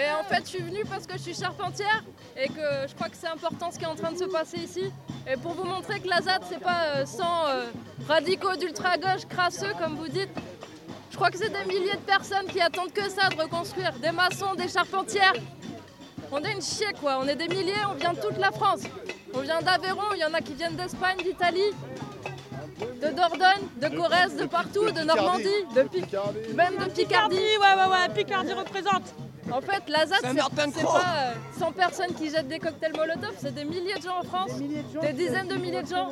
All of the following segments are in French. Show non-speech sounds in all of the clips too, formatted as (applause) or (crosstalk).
Mais en fait, je suis venue parce que je suis charpentière et que je crois que c'est important ce qui est en train de se passer ici. Et pour vous montrer que la ZAD, c'est pas euh, sans euh, radicaux d'ultra-gauche crasseux, comme vous dites. Je crois que c'est des milliers de personnes qui attendent que ça de reconstruire. Des maçons, des charpentières. On est une chier, quoi. On est des milliers, on vient de toute la France. On vient d'Aveyron, il y en a qui viennent d'Espagne, d'Italie, de Dordogne, de Corrèze, de partout, de Normandie, de Pic- même de Picardie. ouais, ouais, ouais, Picardie représente. En fait, la ZAD, C'est pas euh, 100 personnes qui jettent des cocktails Molotov, c'est des milliers de gens en France, des dizaines de milliers de gens.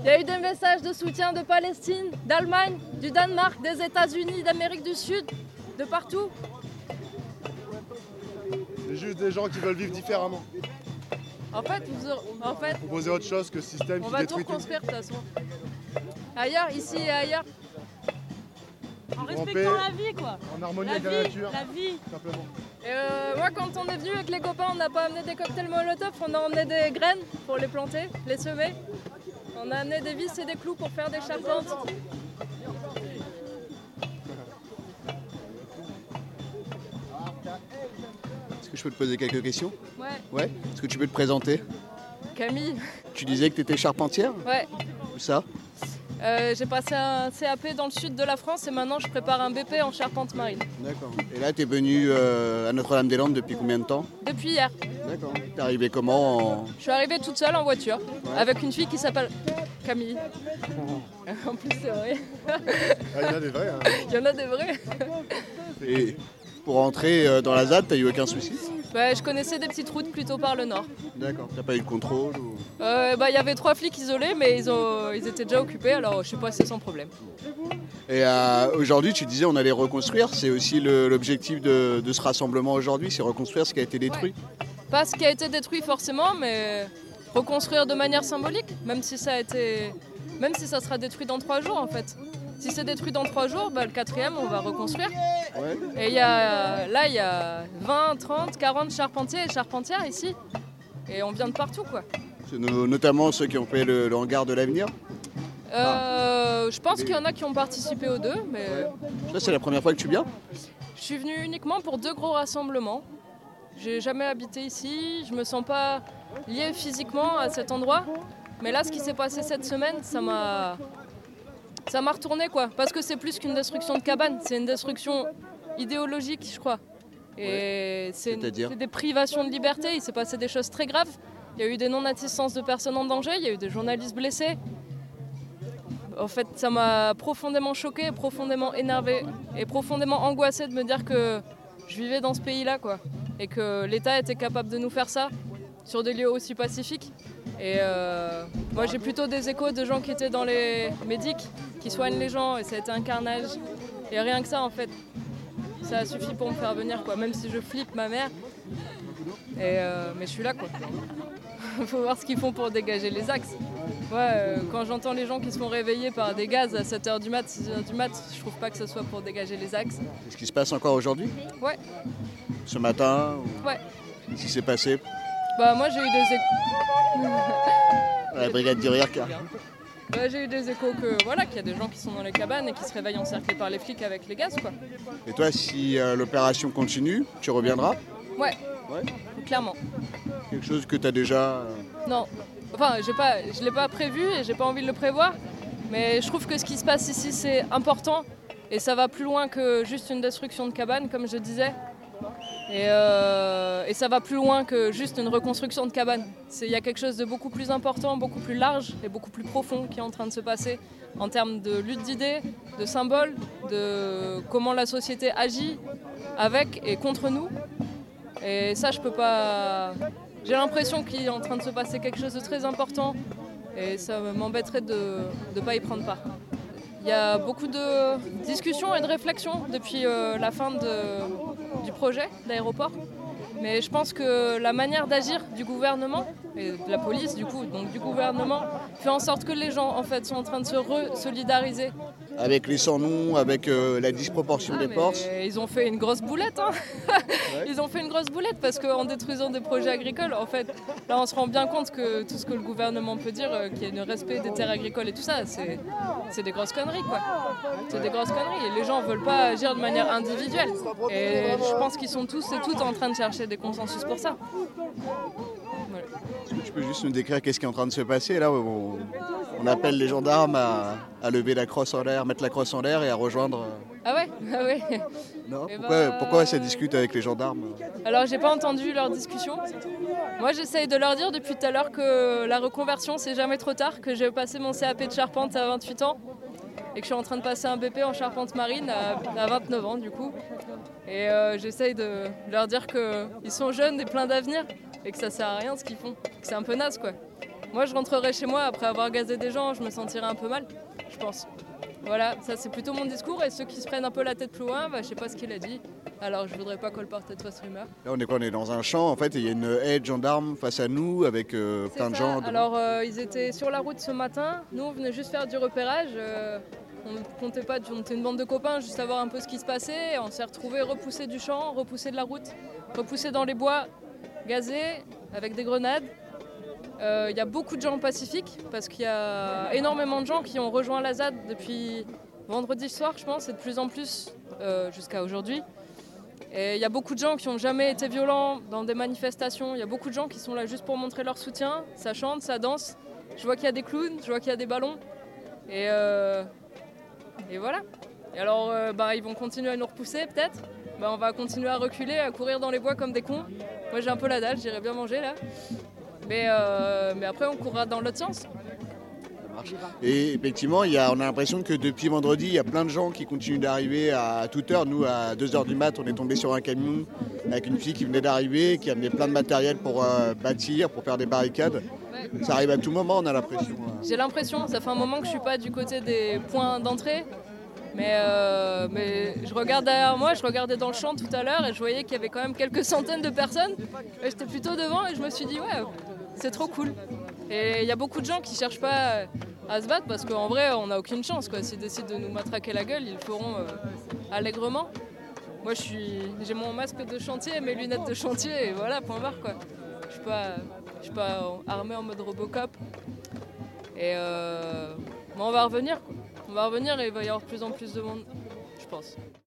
Il y a eu des messages de soutien de Palestine, d'Allemagne, du Danemark, des États-Unis, d'Amérique du Sud, de partout. C'est juste des gens qui veulent vivre différemment. En fait, vous aurez- en fait Proposer autre chose que ce système on qui va tout détruit tout. reconstruire de toute façon. Ailleurs, ici et ailleurs. En respectant la vie, quoi. En harmonie La avec la vie, nature, la vie. simplement. Et euh, moi, quand on est venu avec les copains, on n'a pas amené des cocktails Molotov, on a emmené des graines pour les planter, les semer. On a amené des vis et des clous pour faire des charpentes. Est-ce que je peux te poser quelques questions? Ouais, Ouais. Est-ce que tu peux te présenter? Camille, Tu disais que tu étais charpentière? Ouais. Où ça? Euh, J'ai passé un CAP dans le sud de la France et maintenant je prépare un BP en charpente marine. D'accord. Et là, tu es venu euh, à Notre-Dame-des-Landes depuis combien de temps? Depuis hier. D'accord. T'es arrivé comment en... Je suis arrivée toute seule en voiture avec une fille qui s'appelle Camille. (laughs) en plus, c'est vrai. Ah, il y en a des vrais. hein. Il y en a des vrais. Et pour rentrer euh, dans la ZAD, t'as eu aucun souci? Ouais, je connaissais des petites routes plutôt par le nord. D'accord. T'as pas eu de contrôle ou... Euh, bah, Il y avait trois flics isolés, mais ils, ont, ils étaient déjà occupés, alors je sais pas si c'est sans problème. Et euh, aujourd'hui, tu disais on allait reconstruire. C'est aussi l'objectif de, de ce rassemblement aujourd'hui, c'est reconstruire ce qui a été détruit. Pas ce qui a été détruit forcément, mais reconstruire de manière symbolique, même si ça a été, même si ça sera détruit dans trois jours en fait. Si c'est détruit dans trois jours, bah, le quatrième on va reconstruire. Ouais. Et y a, là il y a 20, 30, 40 charpentiers et charpentières ici. Et on vient de partout quoi. C'est no- notamment ceux qui ont fait le, le hangar de l'avenir. Euh, je pense qu'il y en a qui ont participé aux deux, mais Ça, c'est la première fois que tu viens? Je suis venue uniquement pour deux gros rassemblements. J'ai jamais habité ici, je me sens pas liée physiquement à cet endroit. Mais là, ce qui s'est passé cette semaine, ça m'a. Ça m'a retourné quoi. Parce que c'est plus qu'une destruction de cabane, c'est une destruction idéologique, je crois. Et c'est des privations de liberté, il s'est passé des choses très graves. Il y a eu des non-assistances de personnes en danger, il y a eu des journalistes blessés. En fait, ça m'a profondément choqué, profondément énervé et profondément angoissé de me dire que je vivais dans ce pays-là, quoi. Et que l'État était capable de nous faire ça sur des lieux aussi pacifiques. Et euh, moi, j'ai plutôt des échos de gens qui étaient dans les médics, qui soignent les gens, et ça a été un carnage. Et rien que ça, en fait, ça a suffi pour me faire venir, quoi. Même si je flippe ma mère. Et euh, mais je suis là, quoi. (laughs) Faut voir ce qu'ils font pour dégager les axes. Ouais, euh, quand j'entends les gens qui se font réveiller par des gaz à 7h du mat, 6h du mat, je trouve pas que ce soit pour dégager les axes. C'est ce qui se passe encore aujourd'hui? Ouais, Ce matin? Ou- ouais. Ce qui s'est passé? Bah moi j'ai eu des échos. (laughs) la brigade d'Irière qui arrive. Ouais, j'ai eu des échos que voilà, qu'il y a des gens qui sont dans les cabanes et qui se réveillent encerclés par les flics avec les gaz quoi. Et toi, si euh, l'opération continue, tu reviendras? Ouais, Ouais. clairement. Quelque chose que tu as déjà. euh, Non. Enfin, j'ai pas, je l'ai pas prévu et j'ai pas envie de le prévoir. Mais je trouve que ce qui se passe ici, c'est important. Et ça va plus loin que juste une destruction de cabane, comme je disais. Et, euh, et ça va plus loin que juste une reconstruction de cabane. Il y a quelque chose de beaucoup plus important, beaucoup plus large et beaucoup plus profond qui est en train de se passer en termes de lutte d'idées, de symboles, de comment la société agit avec et contre nous. Et ça, je peux pas. J'ai l'impression qu'il est en train de se passer quelque chose de très important et ça m'embêterait de ne pas y prendre part. Il y a beaucoup de discussions et de réflexions depuis euh, la fin de- du projet d'aéroport. Mais je pense que la manière d'agir du gouvernement et de la police du coup, donc du gouvernement, fait en sorte que les gens en fait sont en train de se re-solidariser. Avec les sans-noms, avec euh, la disproportion Ah, des forces. Ils ont fait une grosse boulette. hein. (laughs) Ils ont fait une grosse boulette parce qu'en détruisant des projets agricoles, en fait, là on se rend bien compte que tout ce que le gouvernement peut dire, euh, qu'il y ait le respect des terres agricoles et tout ça, c'est c'est des grosses conneries quoi. C'est des grosses conneries et les gens veulent pas agir de manière individuelle. Et je pense qu'ils sont tous et toutes en train de chercher des consensus pour ça. Est-ce que tu peux juste nous décrire qu'est-ce qui est en train de se passer là on, on appelle les gendarmes à, à lever la crosse en l'air, mettre la crosse en l'air et à rejoindre. euh, Ah ouais, ah ouais. Non? Eh pourquoi, ben, pourquoi ça discute avec les gendarmes Alors j'ai pas entendu leur discussion. Moi j'essaye de leur dire depuis tout à l'heure que la reconversion c'est jamais trop tard, que j'ai passé mon CAP de charpente à 28 ans et que je suis en train de passer un BP en charpente marine à, à 29 ans du coup. Et euh, j'essaye de leur dire qu'ils sont jeunes et pleins d'avenir et que ça sert à rien ce qu'ils font, c'est un peu naze quoi. Moi je rentrerai chez moi après avoir gazé des gens, je me sentirais un peu mal, je pense. Voilà, ça c'est plutôt mon discours et ceux qui se prennent un peu la tête plus loin, bah, je sais pas ce qu'il a dit. Alors je voudrais pas colporter de fausse rumeur. Là on est quoi On est dans un champ en fait et il y a une haie de gendarmes face à nous avec euh, plein de gens. Alors euh, ils étaient sur la route ce matin, nous on venait juste faire du repérage. euh, on ne comptait pas, on était une bande de copains, juste savoir un peu ce qui se passait. Et on s'est retrouvés repoussés du champ, repoussés de la route, repoussés dans les bois, gazés, avec des grenades. Euh, Il y a beaucoup de gens pacifiques parce qu'il y a énormément de gens qui ont rejoint la ZAD depuis vendredi soir, je pense, et de plus en plus euh, jusqu'à aujourd'hui. Et il y a beaucoup de gens qui n'ont jamais été violents dans des manifestations. Il y a beaucoup de gens qui sont là juste pour montrer leur soutien. Ça chante, ça danse. Je vois qu'il y a des clowns, je vois qu'il y a des ballons. Et, euh, voilà. Et alors, euh, bah, ils vont continuer à nous repousser peut-être. Bah, on va continuer à reculer, à courir dans les bois comme des cons. Moi j'ai un peu la dalle, j'irai bien manger là. Mais, euh, mais après on courra dans l'autre sens. Et effectivement, il y a, on a l'impression que depuis vendredi, il y a plein de gens qui continuent d'arriver à toute heure. Nous, à 2h du mat, on est tombé sur un camion avec une fille qui venait d'arriver, qui amenait plein de matériel pour euh, bâtir, pour faire des barricades. Ouais. Ça arrive à tout moment, on a l'impression. J'ai l'impression, ça fait un moment que je suis pas du côté des points d'entrée. Mais, euh, mais je regarde derrière moi, je regardais dans le champ tout à l'heure et je voyais qu'il y avait quand même quelques centaines de personnes. Et J'étais plutôt devant et je me suis dit ouais, c'est trop cool. Et il y a beaucoup de gens qui cherchent pas à se battre parce qu'en vrai on n'a aucune chance. S'ils décident de nous matraquer la gueule, ils le feront euh, allègrement. Moi j'ai mon masque de chantier, mes lunettes de chantier et voilà, point barre quoi. Je suis suis pas armé en mode Robocop. Et euh, mais on va revenir quoi. On va revenir et il va y avoir de plus en plus de monde, je pense.